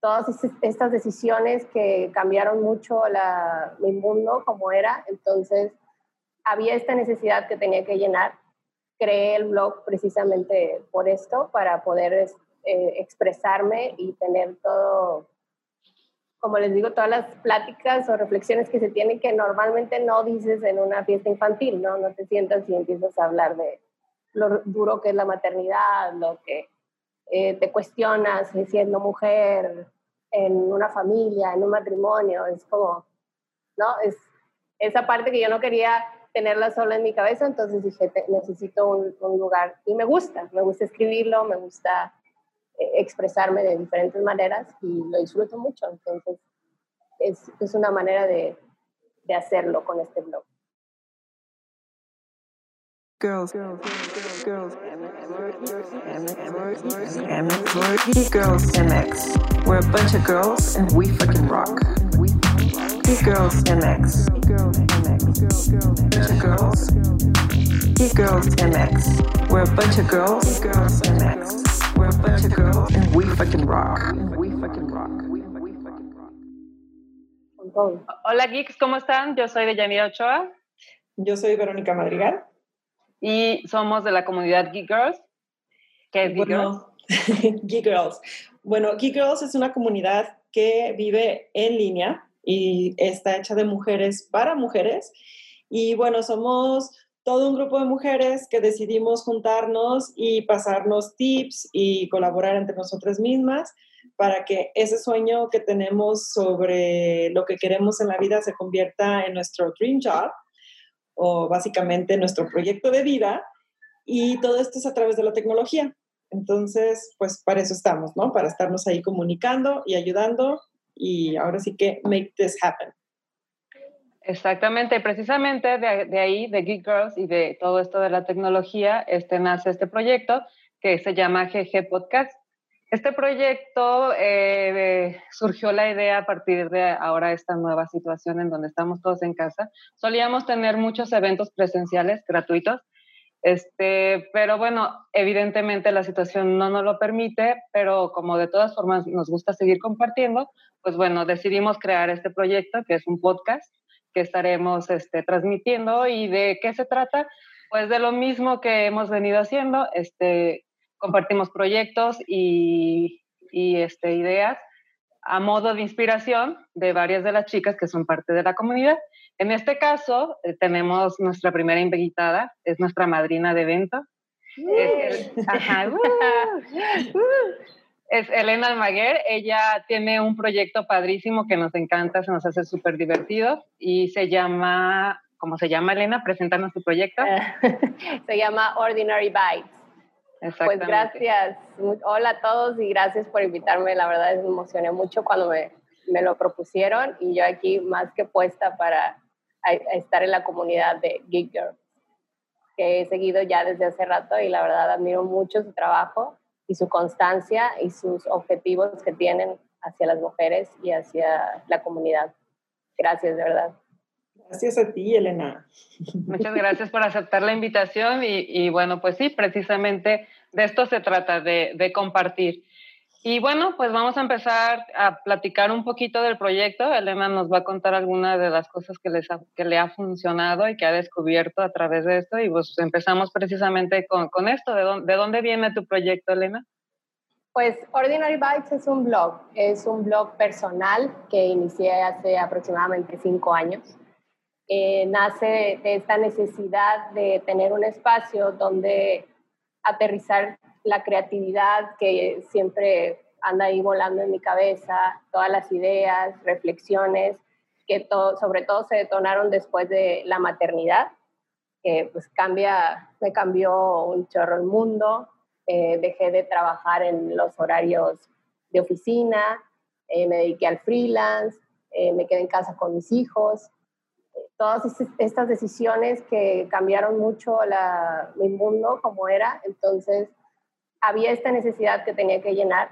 todas estas decisiones que cambiaron mucho mi mundo como era, entonces había esta necesidad que tenía que llenar. Creé el blog precisamente por esto, para poder eh, expresarme y tener todo, como les digo, todas las pláticas o reflexiones que se tienen que normalmente no dices en una fiesta infantil, ¿no? No te sientas y empiezas a hablar de lo duro que es la maternidad, lo que eh, te cuestionas siendo mujer en una familia, en un matrimonio, es como, ¿no? Es esa parte que yo no quería tenerla sola en mi cabeza, entonces dije, necesito un, lugar y me gusta, me gusta escribirlo, me gusta eh, expresarme de diferentes maneras y lo disfruto mucho, entonces es, es una manera de, de hacerlo con este blog. Girls, girls, girls, girls, girls, MX. We're a bunch of girls and we fucking rock. Geek Girls MX. Girls MX. Bunch of girls. Geek Girls MX. We're a bunch of girls. Girls MX. We're a bunch of girls and we fucking rock. We fucking rock. Hola geeks, ¿cómo están? Yo soy de Yanira Ochoa. Yo soy Verónica Madrigal y somos de la comunidad Geek Girls. ¿Qué es Geek bueno, Girls? Geek Girls. Bueno, Geek Girls es una comunidad que vive en línea y está hecha de mujeres para mujeres. Y bueno, somos todo un grupo de mujeres que decidimos juntarnos y pasarnos tips y colaborar entre nosotras mismas para que ese sueño que tenemos sobre lo que queremos en la vida se convierta en nuestro dream job o básicamente nuestro proyecto de vida y todo esto es a través de la tecnología. Entonces, pues para eso estamos, ¿no? Para estarnos ahí comunicando y ayudando y ahora sí que make this happen. Exactamente, precisamente de, ahí, de Geek Girls y de todo esto de la tecnología, este nace este proyecto que se llama GG Podcast. Este proyecto eh, surgió la idea a partir de ahora esta nueva situación en donde estamos todos en casa. Solíamos tener muchos eventos presenciales gratuitos, este, pero bueno, evidentemente la situación no nos lo permite, pero como de todas formas nos gusta seguir compartiendo, pues bueno, decidimos crear este proyecto que es un podcast que estaremos este, transmitiendo y de qué se trata, pues de lo mismo que hemos venido haciendo, este, compartimos proyectos y, este, ideas a modo de inspiración de varias de las chicas que son parte de la comunidad. En este caso, eh, tenemos nuestra primera invitada, es nuestra madrina de evento. Es, es Elena Almaguer. Ella tiene un proyecto padrísimo que nos encanta, se nos hace súper divertido y se llama, ¿cómo se llama Elena? Preséntanos tu proyecto. se llama Ordinary Bites. Pues gracias. Hola a todos y gracias por invitarme. La verdad es me emocioné mucho cuando me, me, lo propusieron y yo aquí más que puesta para estar en la comunidad de Geek Girl, que he seguido ya desde hace rato y la verdad admiro mucho su trabajo y su constancia y sus objetivos que tienen hacia las mujeres y hacia la comunidad. Gracias, de verdad. Gracias a ti, Elena. Muchas gracias por aceptar la invitación y, bueno, pues sí, precisamente de esto se trata, de, compartir. Y bueno, pues vamos a empezar a platicar un poquito del proyecto. Elena nos va a contar algunas de las cosas que, les que le ha funcionado y que ha descubierto a través de esto. Y pues empezamos precisamente con, con esto. ¿De dónde, ¿De dónde viene tu proyecto, Elena? Pues Ordinary Bites es un blog, es un blog personal que inicié hace aproximadamente cinco años. Eh, nace de esta necesidad de tener un espacio donde aterrizar la creatividad que siempre anda ahí volando en mi cabeza, todas las ideas, reflexiones, que sobre todo se detonaron después de la maternidad, que pues cambia, me cambió un chorro el mundo, eh, dejé de trabajar en los horarios de oficina, eh, me dediqué al freelance, me quedé en casa con mis hijos, todas estas decisiones que cambiaron mucho la, mi mundo como era, entonces había esta necesidad que tenía que llenar.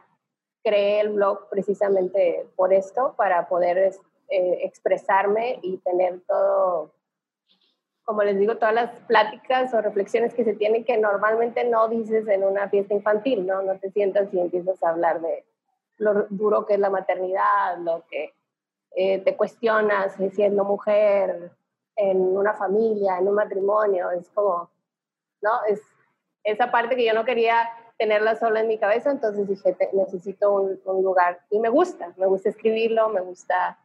Creé el blog precisamente por esto, para poder eh, expresarme y tener todo, como les digo, todas las pláticas o reflexiones que se tienen que normalmente no dices en una fiesta infantil, ¿no? No te sientas y empiezas a hablar de lo duro que es la maternidad, lo que eh, te cuestionas siendo mujer en una familia, en un matrimonio, es como, ¿no? Es esa parte que yo no quería tenerla sola en mi cabeza, entonces dije, necesito un, un, lugar y me gusta, me gusta escribirlo, me gusta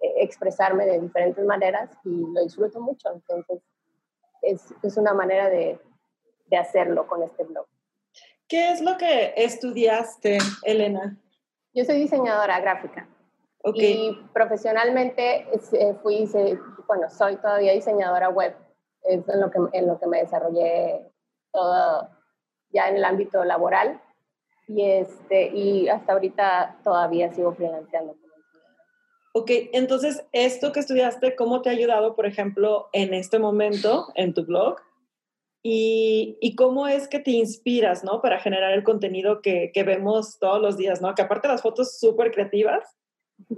eh, expresarme de diferentes maneras y lo disfruto mucho, entonces es, es una manera de, de hacerlo con este blog. ¿Qué es lo que estudiaste, Elena? Yo soy diseñadora gráfica. Okay. Y profesionalmente eh, fui, bueno, soy todavía diseñadora web. Es en lo que, en lo que me desarrollé todo ya en el ámbito laboral. Y, este, y hasta ahorita todavía sigo freelanceando. Ok, entonces, esto que estudiaste, ¿cómo te ha ayudado, por ejemplo, en este momento en tu blog? Y, y, cómo es que te inspiras, ¿no? Para generar el contenido que, que vemos todos los días, ¿no? Que aparte las fotos súper creativas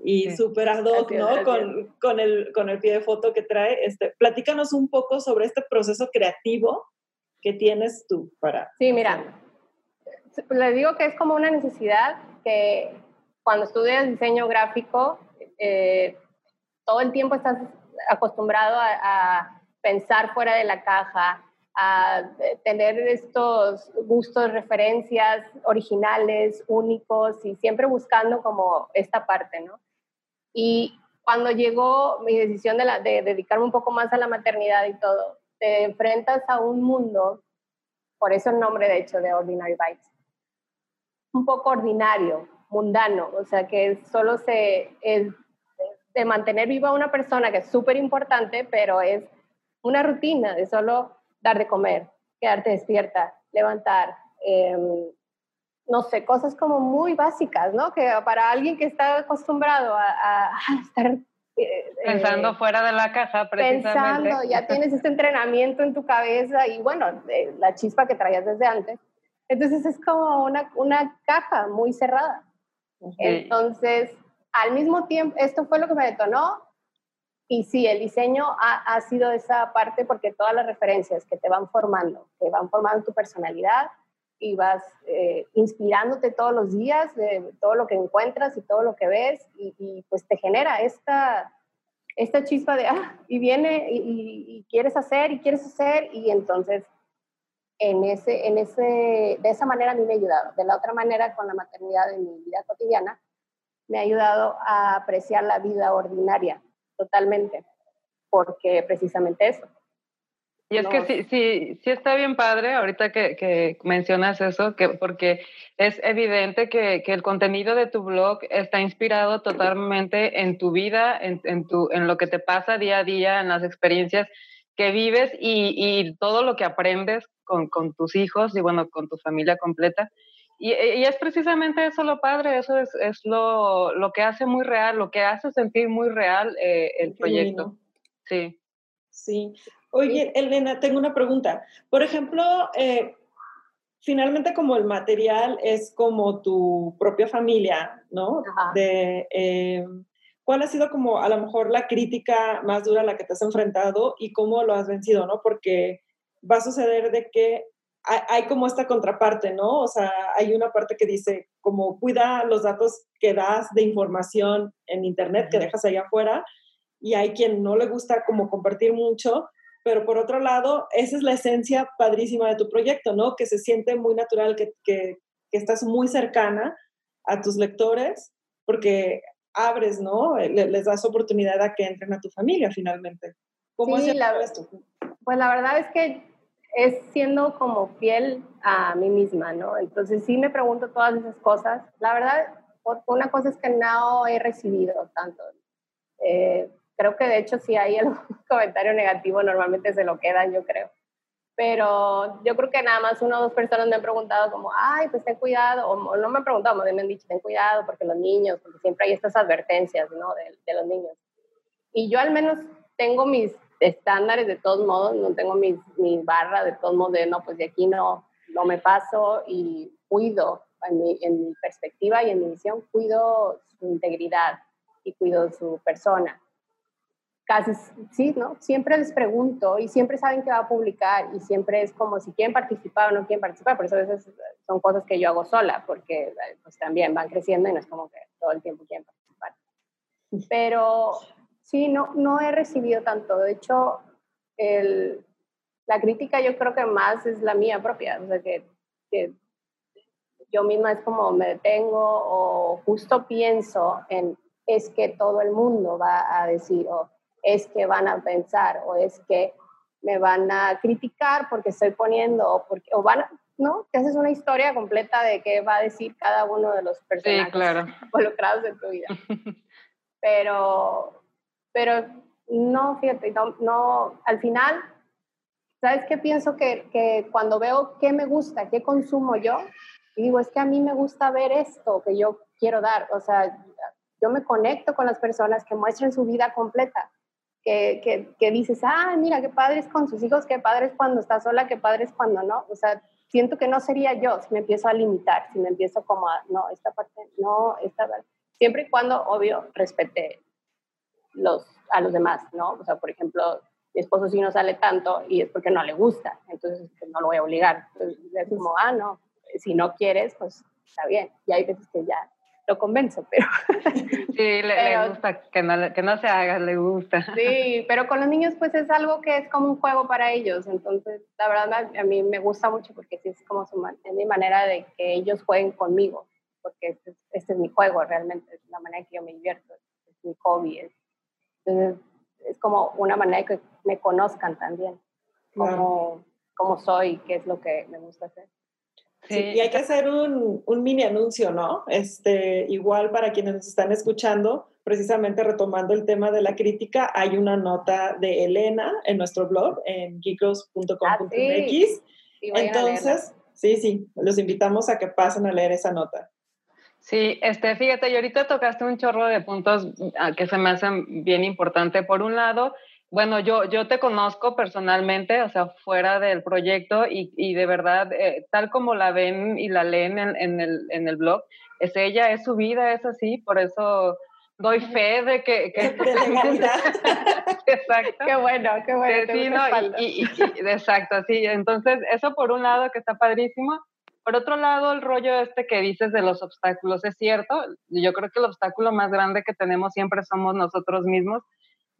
y súper ad hoc, ¿no? Con, con, el, con el pie de foto que trae. Este, platícanos un poco sobre este proceso creativo que tienes tú para... Sí, mira, le digo que es como una necesidad que cuando estudias diseño gráfico, eh, todo el tiempo estás acostumbrado a, a pensar fuera de la caja, a tener estos gustos, referencias originales, únicos y siempre buscando como esta parte, ¿no? Y cuando llegó mi decisión de, la, de dedicarme un poco más a la maternidad y todo, te enfrentas a un mundo, por eso el nombre de hecho de Ordinary Bites, un poco ordinario, mundano, o sea que solo se es de mantener viva a una persona que es súper importante, pero es una rutina de solo dar de comer, quedarte despierta, levantar, em, no sé, cosas como muy básicas, ¿no? Que para alguien que está acostumbrado a, estar... Eh, pensando eh, fuera de la caja, precisamente. Pensando, ya tienes este entrenamiento en tu cabeza y bueno, la chispa que traías desde antes. Entonces es como una, una caja muy cerrada. Entonces, al mismo tiempo, esto fue lo que me detonó y sí, el diseño ha, sido esa parte porque todas las referencias que te van formando, que van formando tu personalidad y vas eh, inspirándote todos los días de todo lo que encuentras y todo lo que ves y, pues te genera esta, esta chispa de, ah, y viene y, y, quieres hacer y quieres hacer y entonces en ese, en ese, de esa manera a mí me ha ayudado. De la otra manera, con la maternidad en mi vida cotidiana, me ha ayudado a apreciar la vida ordinaria totalmente, porque precisamente eso. Y es que sí, sí, sí está bien padre ahorita que, que mencionas eso, que, porque es evidente que, que, el contenido de tu blog está inspirado totalmente en tu vida, en, en, tu, en lo que te pasa día a día, en las experiencias que vives y, y todo lo que aprendes con, con, tus hijos y bueno, con tu familia completa. Y, y, es precisamente eso lo padre, eso es, es lo, lo, que hace muy real, lo que hace sentir muy real eh, el proyecto. Sí. Sí. Oye, Elena, tengo una pregunta. Por ejemplo, eh, finalmente como el material es como tu propia familia, ¿no? De, eh, ¿Cuál ha sido como a lo mejor la crítica más dura a la que te has enfrentado y cómo lo has vencido, ¿no? Porque va a suceder de que hay, como esta contraparte, ¿no? O sea, hay una parte que dice, como cuida los datos que das de información en Internet, que dejas allá afuera, y hay quien no le gusta como compartir mucho, pero por otro lado, esa es la esencia padrísima de tu proyecto, ¿no? Que se siente muy natural, que, que, que estás muy cercana a tus lectores, porque abres, ¿no? Les, das oportunidad a que entren a tu familia finalmente. ¿Cómo sí, la, esto? Pues la verdad es que es siendo como fiel a mí misma, ¿no? Entonces sí me pregunto todas esas cosas. La verdad, una cosa es que no he recibido tanto. Eh, creo que de hecho si hay algún comentario negativo normalmente se lo quedan, yo creo. Pero yo creo que nada más una o dos personas me han preguntado como, ay, pues ten cuidado, o, no me han preguntado, me han dicho, ten cuidado porque los niños, porque siempre hay estas advertencias, ¿no? De, de los niños. Y yo al menos tengo mis estándares de todos modos, no tengo mis, mis barras de todos modos de no, pues de aquí no, no me paso y cuido en mi, en mi perspectiva y en mi visión, cuido su integridad y cuido su persona. casi, sí, ¿no? Siempre les pregunto y siempre saben que va a publicar y siempre es como si quieren participar o no quieren participar, por eso a veces son cosas que yo hago sola, porque pues también van creciendo y no es como que todo el tiempo quieren participar. Pero sí, no, no he recibido tanto, de hecho, el, la crítica yo creo que más es la mía propia, o sea, que, que yo misma es como me detengo o justo pienso en es que todo el mundo va a decir o es que van a pensar o es que me van a criticar porque estoy poniendo o porque o van a, ¿no? Que haces una historia completa de qué va a decir cada uno de los personajes claro. involucrados en tu vida. Pero pero no, fíjate, no, no al final ¿Sabes qué pienso? Que, que, cuando veo qué me gusta, qué consumo yo, digo, es que a mí me gusta ver esto que yo quiero dar. O sea, yo me conecto con las personas que muestran su vida completa. Que, que, que dices, ah, mira, qué padre es con sus hijos, qué padre es cuando está sola, qué padre es cuando no. O sea, siento que no sería yo si me empiezo a limitar, si me empiezo como a, no, esta parte, no, esta Siempre y cuando, obvio, respete los, a los demás, ¿no? O sea, por ejemplo, mi esposo sí no sale tanto y es porque no le gusta, entonces pues, no lo voy a obligar. Entonces es como, ah, no, si no quieres, pues está bien. Y hay veces que ya lo convenzo, pero... Sí, le, gusta, que no, que no se haga, le gusta. Sí, pero con los niños pues es algo que es como un juego para ellos, entonces la verdad a mí me gusta mucho porque sí es como su, es mi manera de que ellos jueguen conmigo, porque este, este, es mi juego realmente, es la manera que yo me divierto, es mi hobby. Entonces es como una manera de que me conozcan también, como, como soy, qué es lo que me gusta hacer. Sí, y hay que hacer un, un, mini anuncio, ¿no? Este, igual para quienes nos están escuchando, precisamente retomando el tema de la crítica, hay una nota de Elena en nuestro blog, en geekos.com.mx. Ah, sí. Entonces, sí, sí, los invitamos a que pasen a leer esa nota. Sí, este, fíjate, y ahorita tocaste un chorro de puntos ah, que se me hacen bien importante. Por un lado, bueno, yo, yo te conozco personalmente, o sea, fuera del proyecto y, y de verdad, eh, tal como la ven y la leen en, en, el, en el blog, es ella, es su vida, es así, por eso doy fe de que... que exacto. Qué bueno, qué bueno. Sí, no, y, y, exacto, sí. Entonces, eso por un lado que está padrísimo. Por otro lado, el rollo este que dices de los obstáculos es cierto. Yo creo que el obstáculo más grande que tenemos siempre somos nosotros mismos.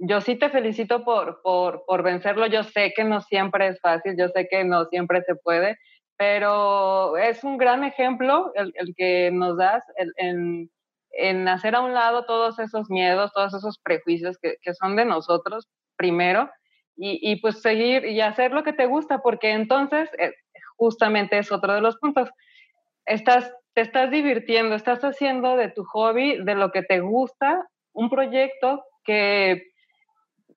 Yo sí te felicito por, por, por vencerlo. Yo sé que no siempre es fácil, yo sé que no siempre se puede, pero es un gran ejemplo el, que nos das en, en, hacer a un lado todos esos miedos, todos esos prejuicios que, que son de nosotros primero y, y, pues seguir y hacer lo que te gusta, porque entonces eh, justamente es otro de los puntos. Estás, te estás divirtiendo, estás haciendo de tu hobby, de lo que te gusta, un proyecto que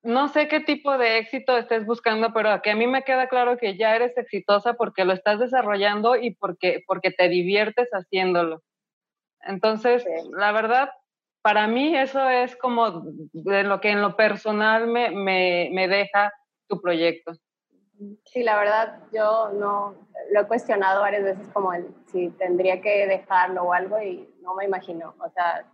no sé qué tipo de éxito estés buscando, pero que a mí me queda claro que ya eres exitosa porque lo estás desarrollando y porque, porque te diviertes haciéndolo. Entonces, la verdad, para mí eso es como de lo que en lo personal me, me, me deja tu proyecto. Sí, la verdad, yo no lo he cuestionado varias veces como el, si tendría que dejarlo o algo y no me imagino. O sea,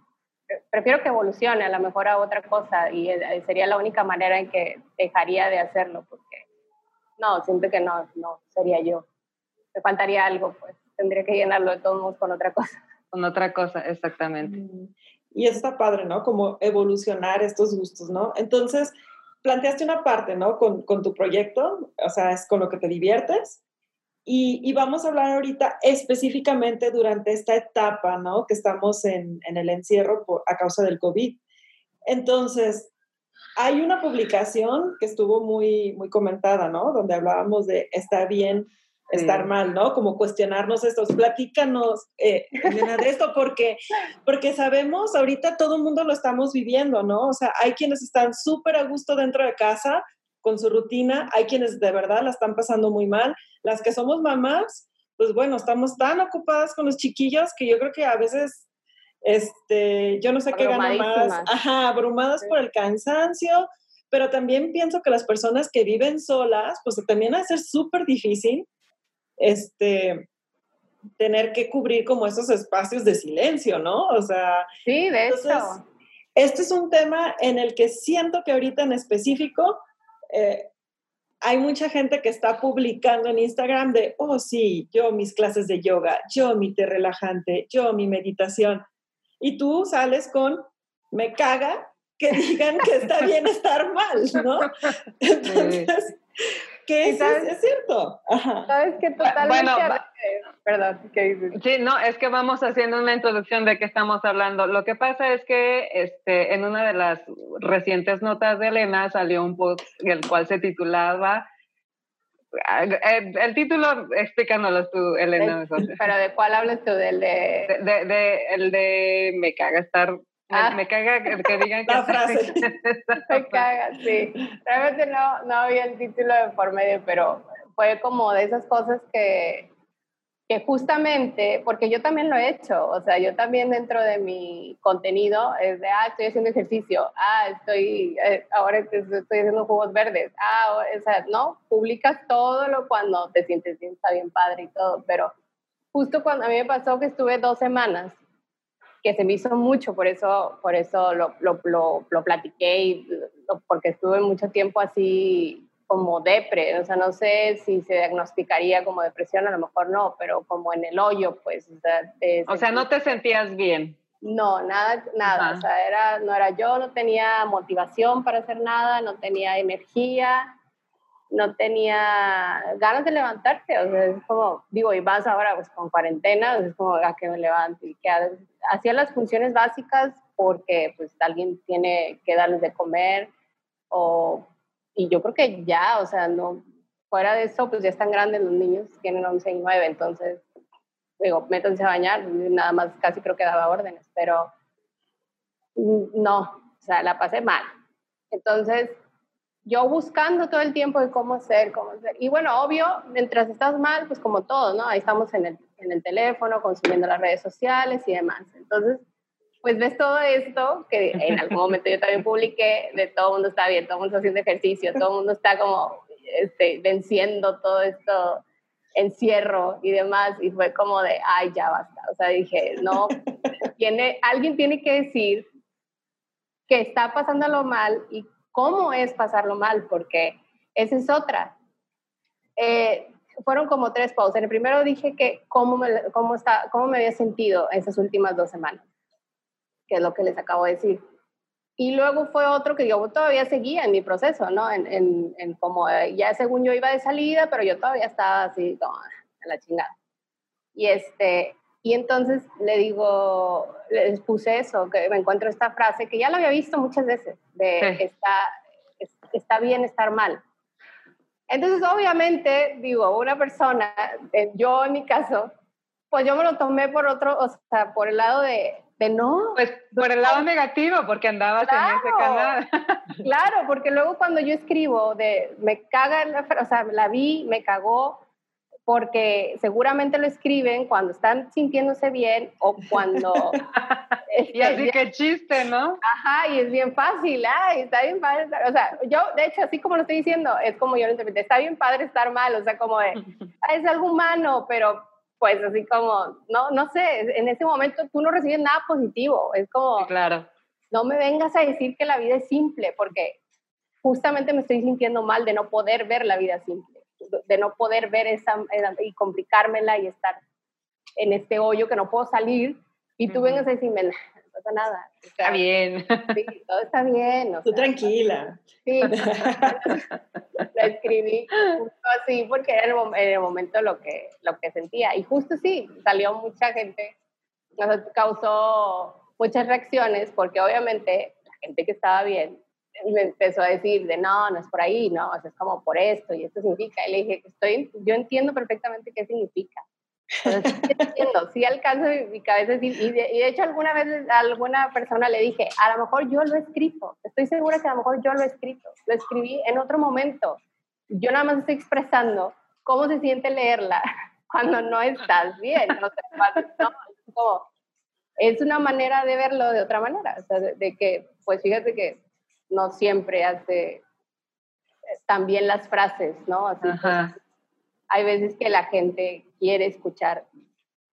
prefiero que evolucione a lo mejor a otra cosa y eh, sería la única manera en que dejaría de hacerlo porque no, siento que no, no sería yo. Me faltaría algo, pues tendría que llenarlo de todos modos con otra cosa. Con otra cosa, exactamente. Y eso está padre, ¿no? Como evolucionar estos gustos, ¿no? Entonces, planteaste una parte, ¿no? Con, con, tu proyecto, o sea, es con lo que te diviertes. Y, vamos a hablar ahorita específicamente durante esta etapa, ¿no? Que estamos en, en el encierro por, a causa del COVID. Entonces, hay una publicación que estuvo muy, muy comentada, ¿no? Donde hablábamos de está bien estar mal, ¿no? Como cuestionarnos estos. Platícanos eh, de esto porque, porque sabemos, ahorita todo el mundo lo estamos viviendo, ¿no? O sea, hay quienes están súper a gusto dentro de casa con su rutina, hay quienes de verdad la están pasando muy mal. Las que somos mamás, pues bueno, estamos tan ocupadas con los chiquillos que yo creo que a veces, este, yo no sé qué gana más, ajá, abrumadas por el cansancio, pero también pienso que las personas que viven solas, pues también va a ser súper difícil este, tener que cubrir como esos espacios de silencio, ¿no? O sea, sí, de eso. este es un tema en el que siento que ahorita en específico eh, hay mucha gente que está publicando en Instagram de, oh sí, yo mis clases de yoga, yo mi té relajante, yo mi meditación. Y tú sales con, me caga que digan que está bien estar mal, ¿no? Entonces, que es, es, cierto. Sabes que totalmente... Bueno, Perdón, ¿qué dices? Sí, no, es que vamos haciendo una introducción de qué estamos hablando. Lo que pasa es que este, en una de las recientes notas de Elena salió un post el cual se titulaba el, el, título, explícanoslo tú, Elena. ¿Pero de cuál hablas tú? ¿Del de...? De, de, el de me caga estar... Ah. Me, caga que, digan que... La frase. me caga, sí. Realmente no, no había el título de por medio, pero fue como de esas cosas que que justamente, porque yo también lo he hecho, o sea, yo también dentro de mi contenido es de, ah, estoy haciendo ejercicio, ah, estoy, eh, ahora estoy haciendo jugos verdes, ah, o sea, no, publicas todo lo cuando te sientes bien, está bien padre y todo, pero justo cuando a mí me pasó que estuve dos semanas, que se me hizo mucho, por eso, por eso lo, lo, lo, lo platiqué y porque estuve mucho tiempo así como depre, o sea, no sé si se diagnosticaría como depresión, a lo mejor no, pero como en el hoyo, pues. O sea, o sea no te sentías bien. No, nada, nada, o sea, era, no era yo, no tenía motivación para hacer nada, no tenía energía, no tenía ganas de levantarte, o sea, es como, digo, y vas ahora pues con cuarentena, es como a que me levante y que hacía las funciones básicas porque pues alguien tiene que darles de comer o y yo creo que ya, o sea, no, fuera de eso, pues ya están grandes los niños, tienen 11 y 9, entonces, digo, métanse a bañar, nada más casi creo que daba órdenes, pero no, o sea, la pasé mal. Entonces, yo buscando todo el tiempo de cómo hacer, cómo hacer. Y bueno, obvio, mientras estás mal, pues como todo, ¿no? Ahí estamos en el, en el teléfono, consumiendo las redes sociales y demás. Entonces, pues ves todo esto, que en algún momento yo también publiqué, de todo el mundo está bien, todo el mundo está haciendo ejercicio, todo el mundo está como este, venciendo todo esto encierro y demás, y fue como de, ay, ya basta. O sea, dije, no, tiene, alguien tiene que decir que está pasándolo mal y cómo es pasarlo mal, porque esa es otra. Eh, fueron como tres pausas. En el primero dije que cómo me, cómo, está, cómo me había sentido esas últimas dos semanas que es lo que les acabo de decir. Y luego fue otro que yo todavía seguía en mi proceso, ¿no? En, en, en como eh, ya según yo iba de salida, pero yo todavía estaba así como en la chingada. Y este, y entonces le digo, les puse eso, que me encuentro esta frase que ya la había visto muchas veces, de está, está bien estar mal. Entonces, obviamente, digo, una persona, eh, yo en mi caso, pues yo me lo tomé por otro, o sea, por el lado de, de no. Pues por el lado negativo, porque andabas en ese canal. claro, porque luego cuando yo escribo de me caga, la, o sea, la vi, me cagó, porque seguramente lo escriben cuando están sintiéndose bien o cuando... y así que chiste, ¿no? Ajá, y es bien fácil, ay, está bien padre. O sea, yo, de hecho, así como lo estoy diciendo, es como yo lo interpreté, está bien padre estar mal, o sea, como de, es algo humano, pero pues así como, no, no sé, en ese momento tú no recibes nada positivo, es como, claro. no me vengas a decir que la vida es simple, porque justamente me estoy sintiendo mal de no poder ver la vida simple, de no poder ver esa y complicármela y estar en este hoyo que no puedo salir y tú vengas a decirme, no pasa nada. está bien. Sí, todo está bien. tú tranquila. Sí, lo escribí justo así porque era en el, momento lo que, lo que sentía. Y justo sí, salió mucha gente, nos causó muchas reacciones porque obviamente la gente que estaba bien me empezó a decir de no, no es por ahí, no, es como por esto y esto significa. Y le dije, estoy, yo entiendo perfectamente qué significa. Entonces, sí, entiendo, sí alcanzo mi, cabeza y de, y de, hecho alguna vez a alguna persona le dije, a lo mejor yo lo he escrito, estoy segura que a lo mejor yo lo he escrito, lo escribí en otro momento, yo nada más estoy expresando cómo se siente leerla cuando no estás bien, no, como, es una manera de verlo de otra manera, o sea, de, que, pues fíjate que no siempre hace también las frases, ¿no? Así, hay veces que la gente quiere escuchar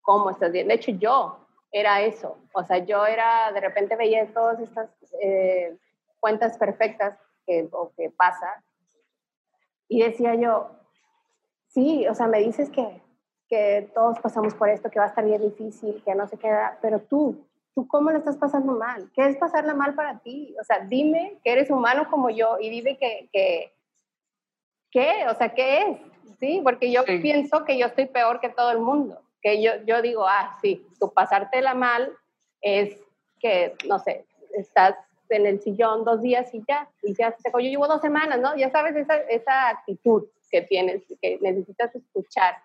cómo estás bien. De hecho, yo, era eso. O sea, yo era, de repente veía todas estas eh, cuentas perfectas que, o que pasa y decía yo, sí, o sea, me dices que, que todos pasamos por esto, que va a estar bien difícil, que no se queda, pero tú, ¿tú cómo le estás pasando mal? ¿Qué es pasarla mal para ti? O sea, dime que eres humano como yo y dime que, que ¿qué? O sea, ¿qué es? Sí, porque yo pienso que yo estoy peor que todo el mundo. Que yo, yo digo, ah, sí, tú pasártela mal es que, no sé, estás en el sillón dos días y ya, y ya se, yo llevo dos semanas, ¿no? Ya sabes esa, esa actitud que tienes, que necesitas escuchar.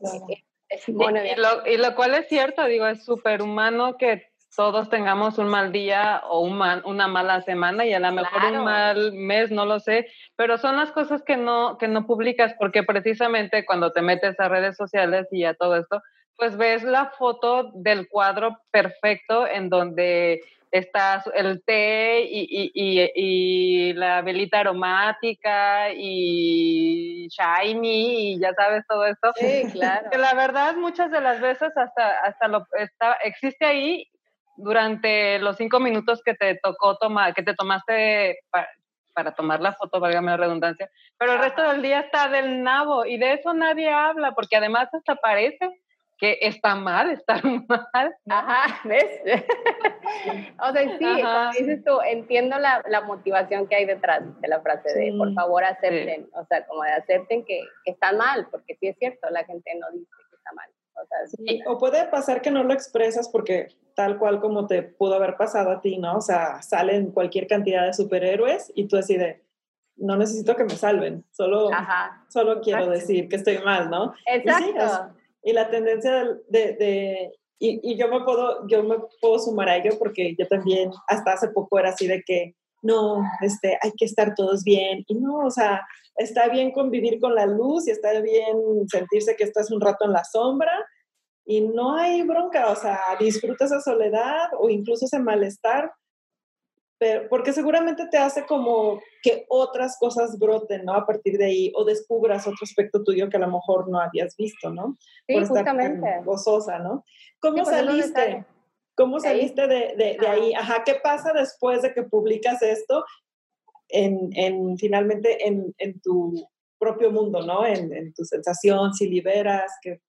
Eh, y, lo, y, lo, cual es cierto, digo, es súper humano que todos tengamos un mal día o un una mala semana y a lo mejor un mal mes, no lo sé, pero son las cosas que no, que no publicas porque precisamente cuando te metes a redes sociales y a todo esto, pues ves la foto del cuadro perfecto en donde está el té y, y, y, y, la velita aromática y shiny y ya sabes todo esto. Sí, claro. Que la verdad muchas de las veces hasta, hasta lo está, existe ahí durante los cinco minutos que te tocó tomar, que te tomaste para, tomar la foto, válgame la redundancia, pero el resto del día está del nabo y de eso nadie habla porque además hasta parece que está mal, está mal. Ajá, ¿ves? o sea, sí, como dices tú, entiendo la, la, motivación que hay detrás de la frase de por favor acepten, o sea, como de acepten que, que están mal, porque sí es cierto, la gente no dice que está mal. O, sea, sí, o puede pasar que no lo expresas porque tal cual como te pudo haber pasado a ti, ¿no? O sea, salen cualquier cantidad de superhéroes y tú decides, no necesito que me salven, solo, solo quiero decir que estoy mal, ¿no? Exacto y la tendencia de, de, y, y, yo me puedo yo me puedo sumar a ello porque yo también hasta hace poco era así de que no este hay que estar todos bien y no o sea está bien convivir con la luz y está bien sentirse que estás un rato en la sombra y no hay bronca o sea disfruta esa soledad o incluso ese malestar pero, porque seguramente te hace como que otras cosas broten, ¿no? A partir de ahí, o descubras otro aspecto tuyo que a lo mejor no habías visto, ¿no? Sí, Por justamente. gozosa, ¿no? ¿Cómo saliste? ¿Cómo saliste de, de, de, ahí? Ajá, ¿qué pasa después de que publicas esto en, en finalmente en, en, tu propio mundo, ¿no? En, en tu sensación, si liberas, ¿qué,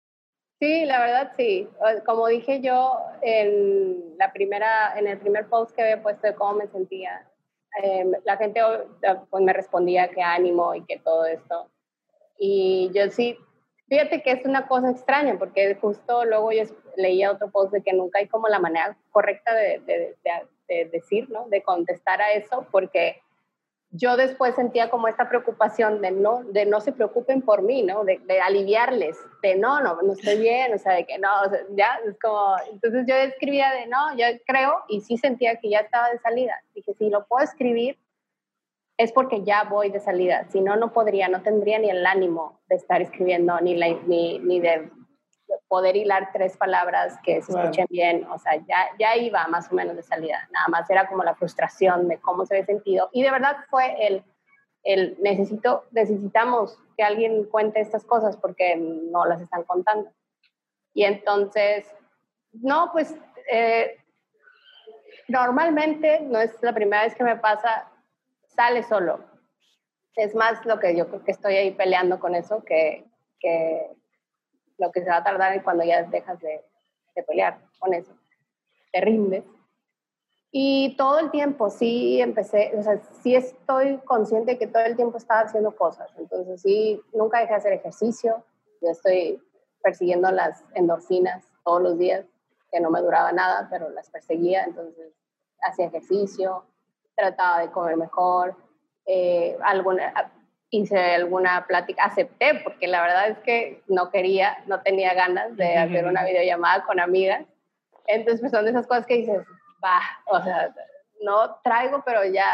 Sí, la verdad sí. Como dije yo en, la primera, en el primer post que había puesto de cómo me sentía, em, la gente pues, me respondía que ánimo y que todo esto. Y yo sí, fíjate que es una cosa extraña, porque justo luego yo leía otro post de que nunca hay como la manera correcta de, de, de decir, ¿no? De contestar a eso, porque yo después sentía como esta preocupación de no, de no se preocupen por mí, ¿no? De, aliviarles, de no, no, no estoy bien, o sea, de que no, ya, es como, entonces yo escribía de no, yo creo, y sí sentía que ya estaba de salida. Dije, si lo puedo escribir, es porque ya voy de salida, si no, no podría, no tendría ni el ánimo de estar escribiendo, ni, la, ni, ni de poder hilar tres palabras que se escuchen bien, o sea, ya, ya iba más o menos de salida, nada más era como la frustración de cómo se había sentido y de verdad fue el, el necesito, necesitamos que alguien cuente estas cosas porque no las están contando. Y entonces, no, pues eh, normalmente, no es la primera vez que me pasa, sale solo. Es más lo que yo creo que estoy ahí peleando con eso, que, que lo que se va a tardar es cuando ya dejas de, pelear con eso, te rindes. Y todo el tiempo sí empecé, o sea, sí estoy consciente de que todo el tiempo estaba haciendo cosas. Entonces sí, nunca dejé de hacer ejercicio. Yo estoy persiguiendo las endorfinas todos los días, que no me duraba nada, pero las perseguía. Entonces hacía ejercicio, trataba de comer mejor. Eh, alguna, hice alguna plática, acepté, porque la verdad es que no quería, no tenía ganas de hacer una videollamada con amigas. Entonces, pues son de esas cosas que dices, va, o sea, no traigo, pero ya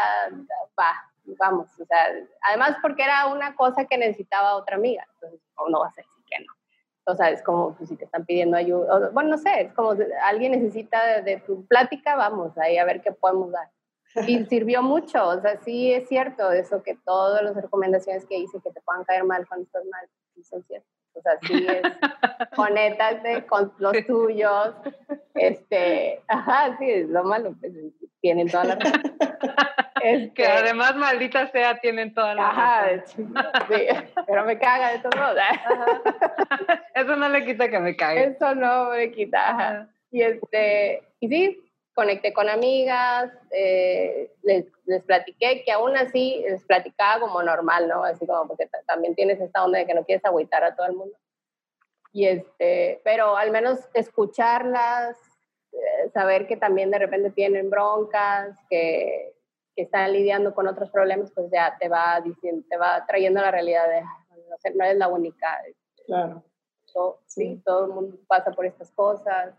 va, vamos. O sea, además porque era una cosa que necesitaba otra amiga, entonces, no va a ser así que no? O sea, es como pues, si te están pidiendo ayuda, bueno, no sé, es como alguien necesita de, de tu plática, vamos, ahí a ver qué podemos dar. Y sirvió mucho, o sea, sí es cierto eso que todas las recomendaciones que hice que te puedan caer mal cuando estás mal, son ciertas. O sea, sí es, conéctate con los tuyos. Este, ajá, sí, es lo malo, pues, tienen toda la razón. Este, que además, maldita sea, tienen toda la ajá, razón. Sí, pero me caga de todos modos. Eso no le quita que me cague. Eso no me quita. Ajá. Y, este, y sí, conecté con amigas, eh, les, les, platiqué que aún así les platicaba como normal, ¿no? Así como porque también tienes esta onda de que no quieres agüitar a todo el mundo. Y este, pero al menos escucharlas, eh, saber que también de repente tienen broncas, que, que, están lidiando con otros problemas, pues ya te va diciendo, te va trayendo la realidad de no, sé, no eres la única. Claro. Todo, sí. todo el mundo pasa por estas cosas.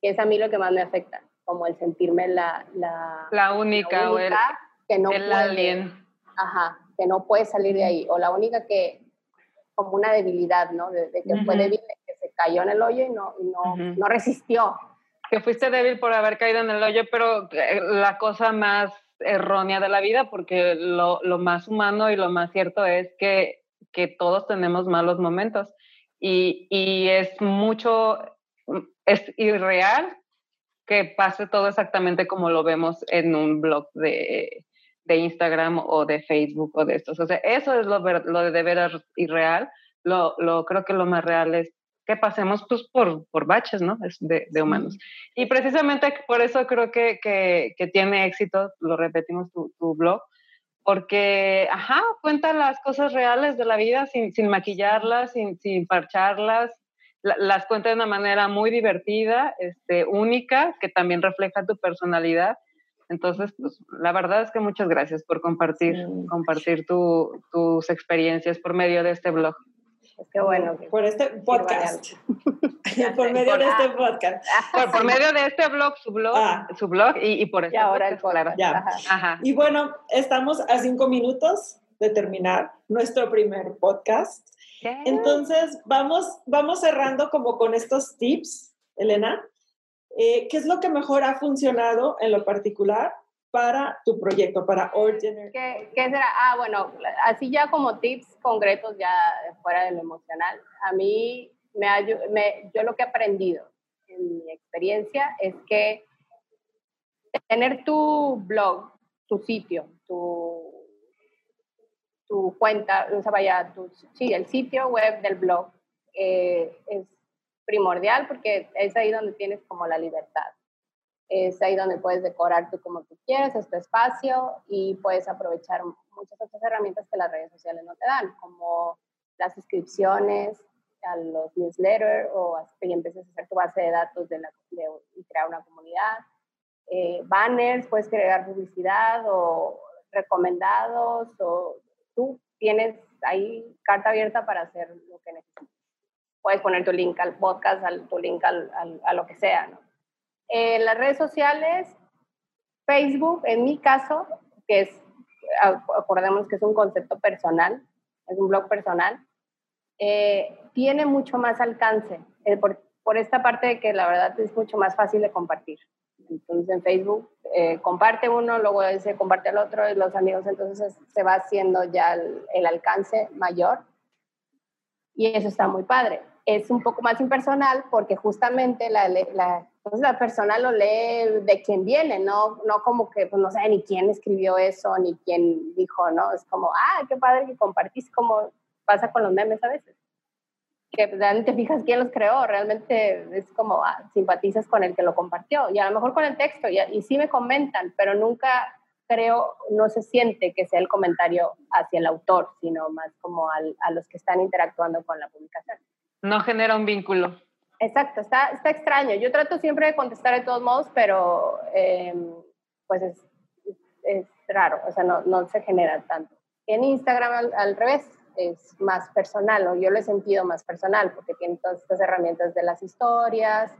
Y es a mí lo que más me afecta como el sentirme la, la, la única, la única o el, que no el puede, alien. Ajá, que no puede salir de ahí, o la única que, como una debilidad, ¿no? De, de que uh -huh. fue débil, que se cayó en el hoyo y no, y no, uh -huh. no resistió. Que fuiste débil por haber caído en el hoyo, pero eh, la cosa más errónea de la vida, porque lo, lo más humano y lo más cierto es que, que todos tenemos malos momentos y, y es mucho, es irreal que pase todo exactamente como lo vemos en un blog de, de Instagram o de Facebook o de estos. O sea, eso es lo, lo de veras irreal. Lo, lo, creo que lo más real es que pasemos pues, por, por baches, ¿no? De, de humanos. Y precisamente por eso creo que, que, que tiene éxito, lo repetimos, tu, tu, blog, porque, ajá, cuenta las cosas reales de la vida sin, sin maquillarlas, sin, sin parcharlas, las cuenta de una manera muy divertida, este, única, que también refleja tu personalidad. Entonces, pues, la verdad es que muchas gracias por compartir, sí. compartir tu, tus experiencias por medio de este blog. Es que bueno. Por este podcast. por medio por, de este podcast. Por, por, medio de este blog, su blog, ah. su blog y, y por este y ahora el podcast. Ya. Ajá. Ajá. Y bueno, estamos a cinco minutos de terminar nuestro primer podcast. Entonces, vamos, vamos cerrando como con estos tips, Elena. Eh, ¿Qué es lo que mejor ha funcionado en lo particular para tu proyecto, para Ordinary? ¿Qué, ¿Qué, será? Ah, bueno, así ya como tips concretos, ya fuera de lo emocional. A mí, me, me, yo lo que he aprendido en mi experiencia es que tener tu blog, tu sitio, tu tu cuenta, o sea, vaya, tu, sí, el sitio web del blog eh, es primordial porque es ahí donde tienes como la libertad. Es ahí donde puedes decorar tú como tú quieres, es tu espacio y puedes aprovechar muchas otras herramientas que las redes sociales no te dan, como las suscripciones a los newsletters o y empieces a hacer tu base de datos de la, de, y crear una comunidad. Eh, banners, puedes crear publicidad o recomendados o tú tienes ahí carta abierta para hacer lo que necesites. Puedes poner tu link al podcast, al, tu link al, a lo que sea, ¿no? En las redes sociales, Facebook, en mi caso, que es, acordemos que es un concepto personal, es un blog personal, eh, tiene mucho más alcance eh, por, por esta parte de que la verdad es mucho más fácil de compartir. Entonces en Facebook eh, comparte uno, luego ese comparte el otro y los amigos, entonces se va haciendo ya el, el, alcance mayor y eso está muy padre. Es un poco más impersonal porque justamente la, la, entonces la persona lo lee de quien viene, no, no como que pues, no sabe ni quién escribió eso, ni quién dijo, ¿no? Es como, ah, qué padre que compartís, como pasa con los memes a veces que realmente fijas quién los creó, realmente es como ah, simpatizas con el que lo compartió y a lo mejor con el texto y, y sí me comentan, pero nunca creo, no se siente que sea el comentario hacia el autor, sino más como al, a los que están interactuando con la publicación. No genera un vínculo. Exacto, está, está extraño. Yo trato siempre de contestar de todos modos, pero eh, pues es, es, raro, o sea, no, no se genera tanto. En Instagram al, al revés, es más personal, o yo lo he sentido más personal, porque tiene todas estas herramientas de las historias,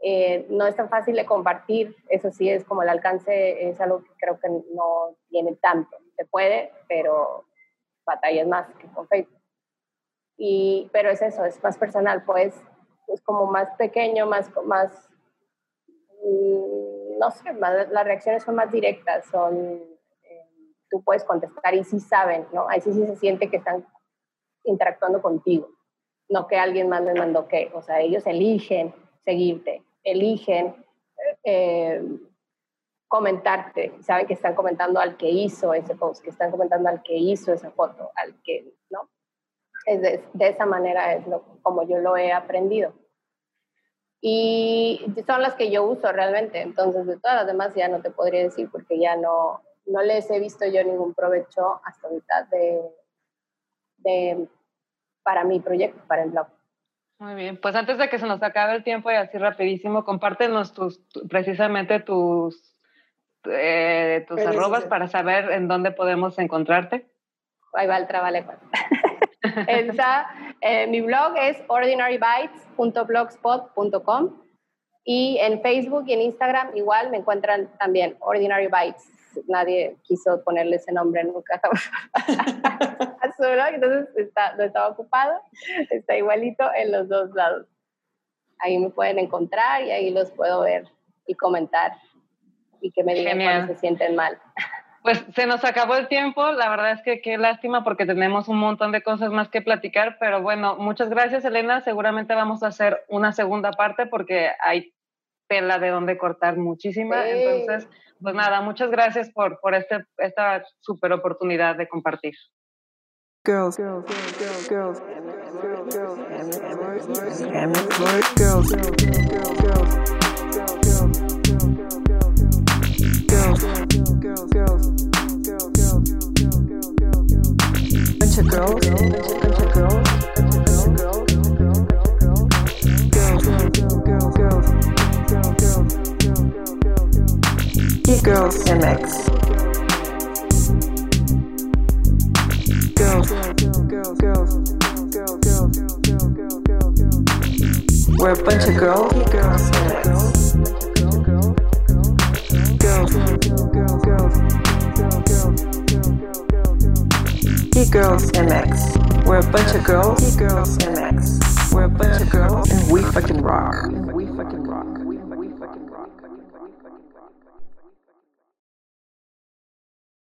eh, no es tan fácil de compartir, eso sí es como el alcance, es algo que creo que no tiene tanto, se puede, pero batallas más que con Facebook. Y, pero es eso, es más personal, pues es como más pequeño, más, más mm, no sé, más, las reacciones son más directas, son tú puedes contestar y sí saben, ¿no? Ahí sí, sí se siente que están interactuando contigo. no que alguien más les mandó que, o sea, ellos eligen seguirte, eligen eh, comentarte, saben que están comentando al que hizo ese post, que están comentando al que hizo esa foto, al que, ¿no? Es de, esa manera es lo, como yo lo he aprendido. Y son las que yo uso realmente, entonces de todas las demás ya no te podría decir porque ya no, no les he visto yo ningún provecho hasta ahorita de, de, para mi proyecto, para el blog. Muy bien, pues antes de que se nos acabe el tiempo y así rapidísimo, compártenos tus, precisamente tus, eh, tus arrobas para saber en dónde podemos encontrarte. Ahí va el trabalenguas. eh, mi blog es ordinarybytes.blogspot.com y en Facebook y en Instagram igual me encuentran también Ordinary Bytes nadie quiso ponerle ese nombre nunca Entonces está, no estaba ocupado, está igualito en los dos lados. Ahí me pueden encontrar y ahí los puedo ver y comentar y que me digan cuando se sienten mal. Pues se nos acabó el tiempo, la verdad es que qué lástima porque tenemos un montón de cosas más que platicar, pero bueno, muchas gracias Elena, seguramente vamos a hacer una segunda parte porque hay tela de donde cortar muchísima, entonces pues nada, muchas gracias por, por este, esta super oportunidad de compartir. Girls, girls, girls, girls, girls, girls, Girls MX. Girls, girls, girls, girls, MX. girls, We're a bunch of girls. Girls MX. Girls, girls, girls, girls MX. We're a bunch of girls. Girls MX. We're a bunch of girls. And we fucking rock.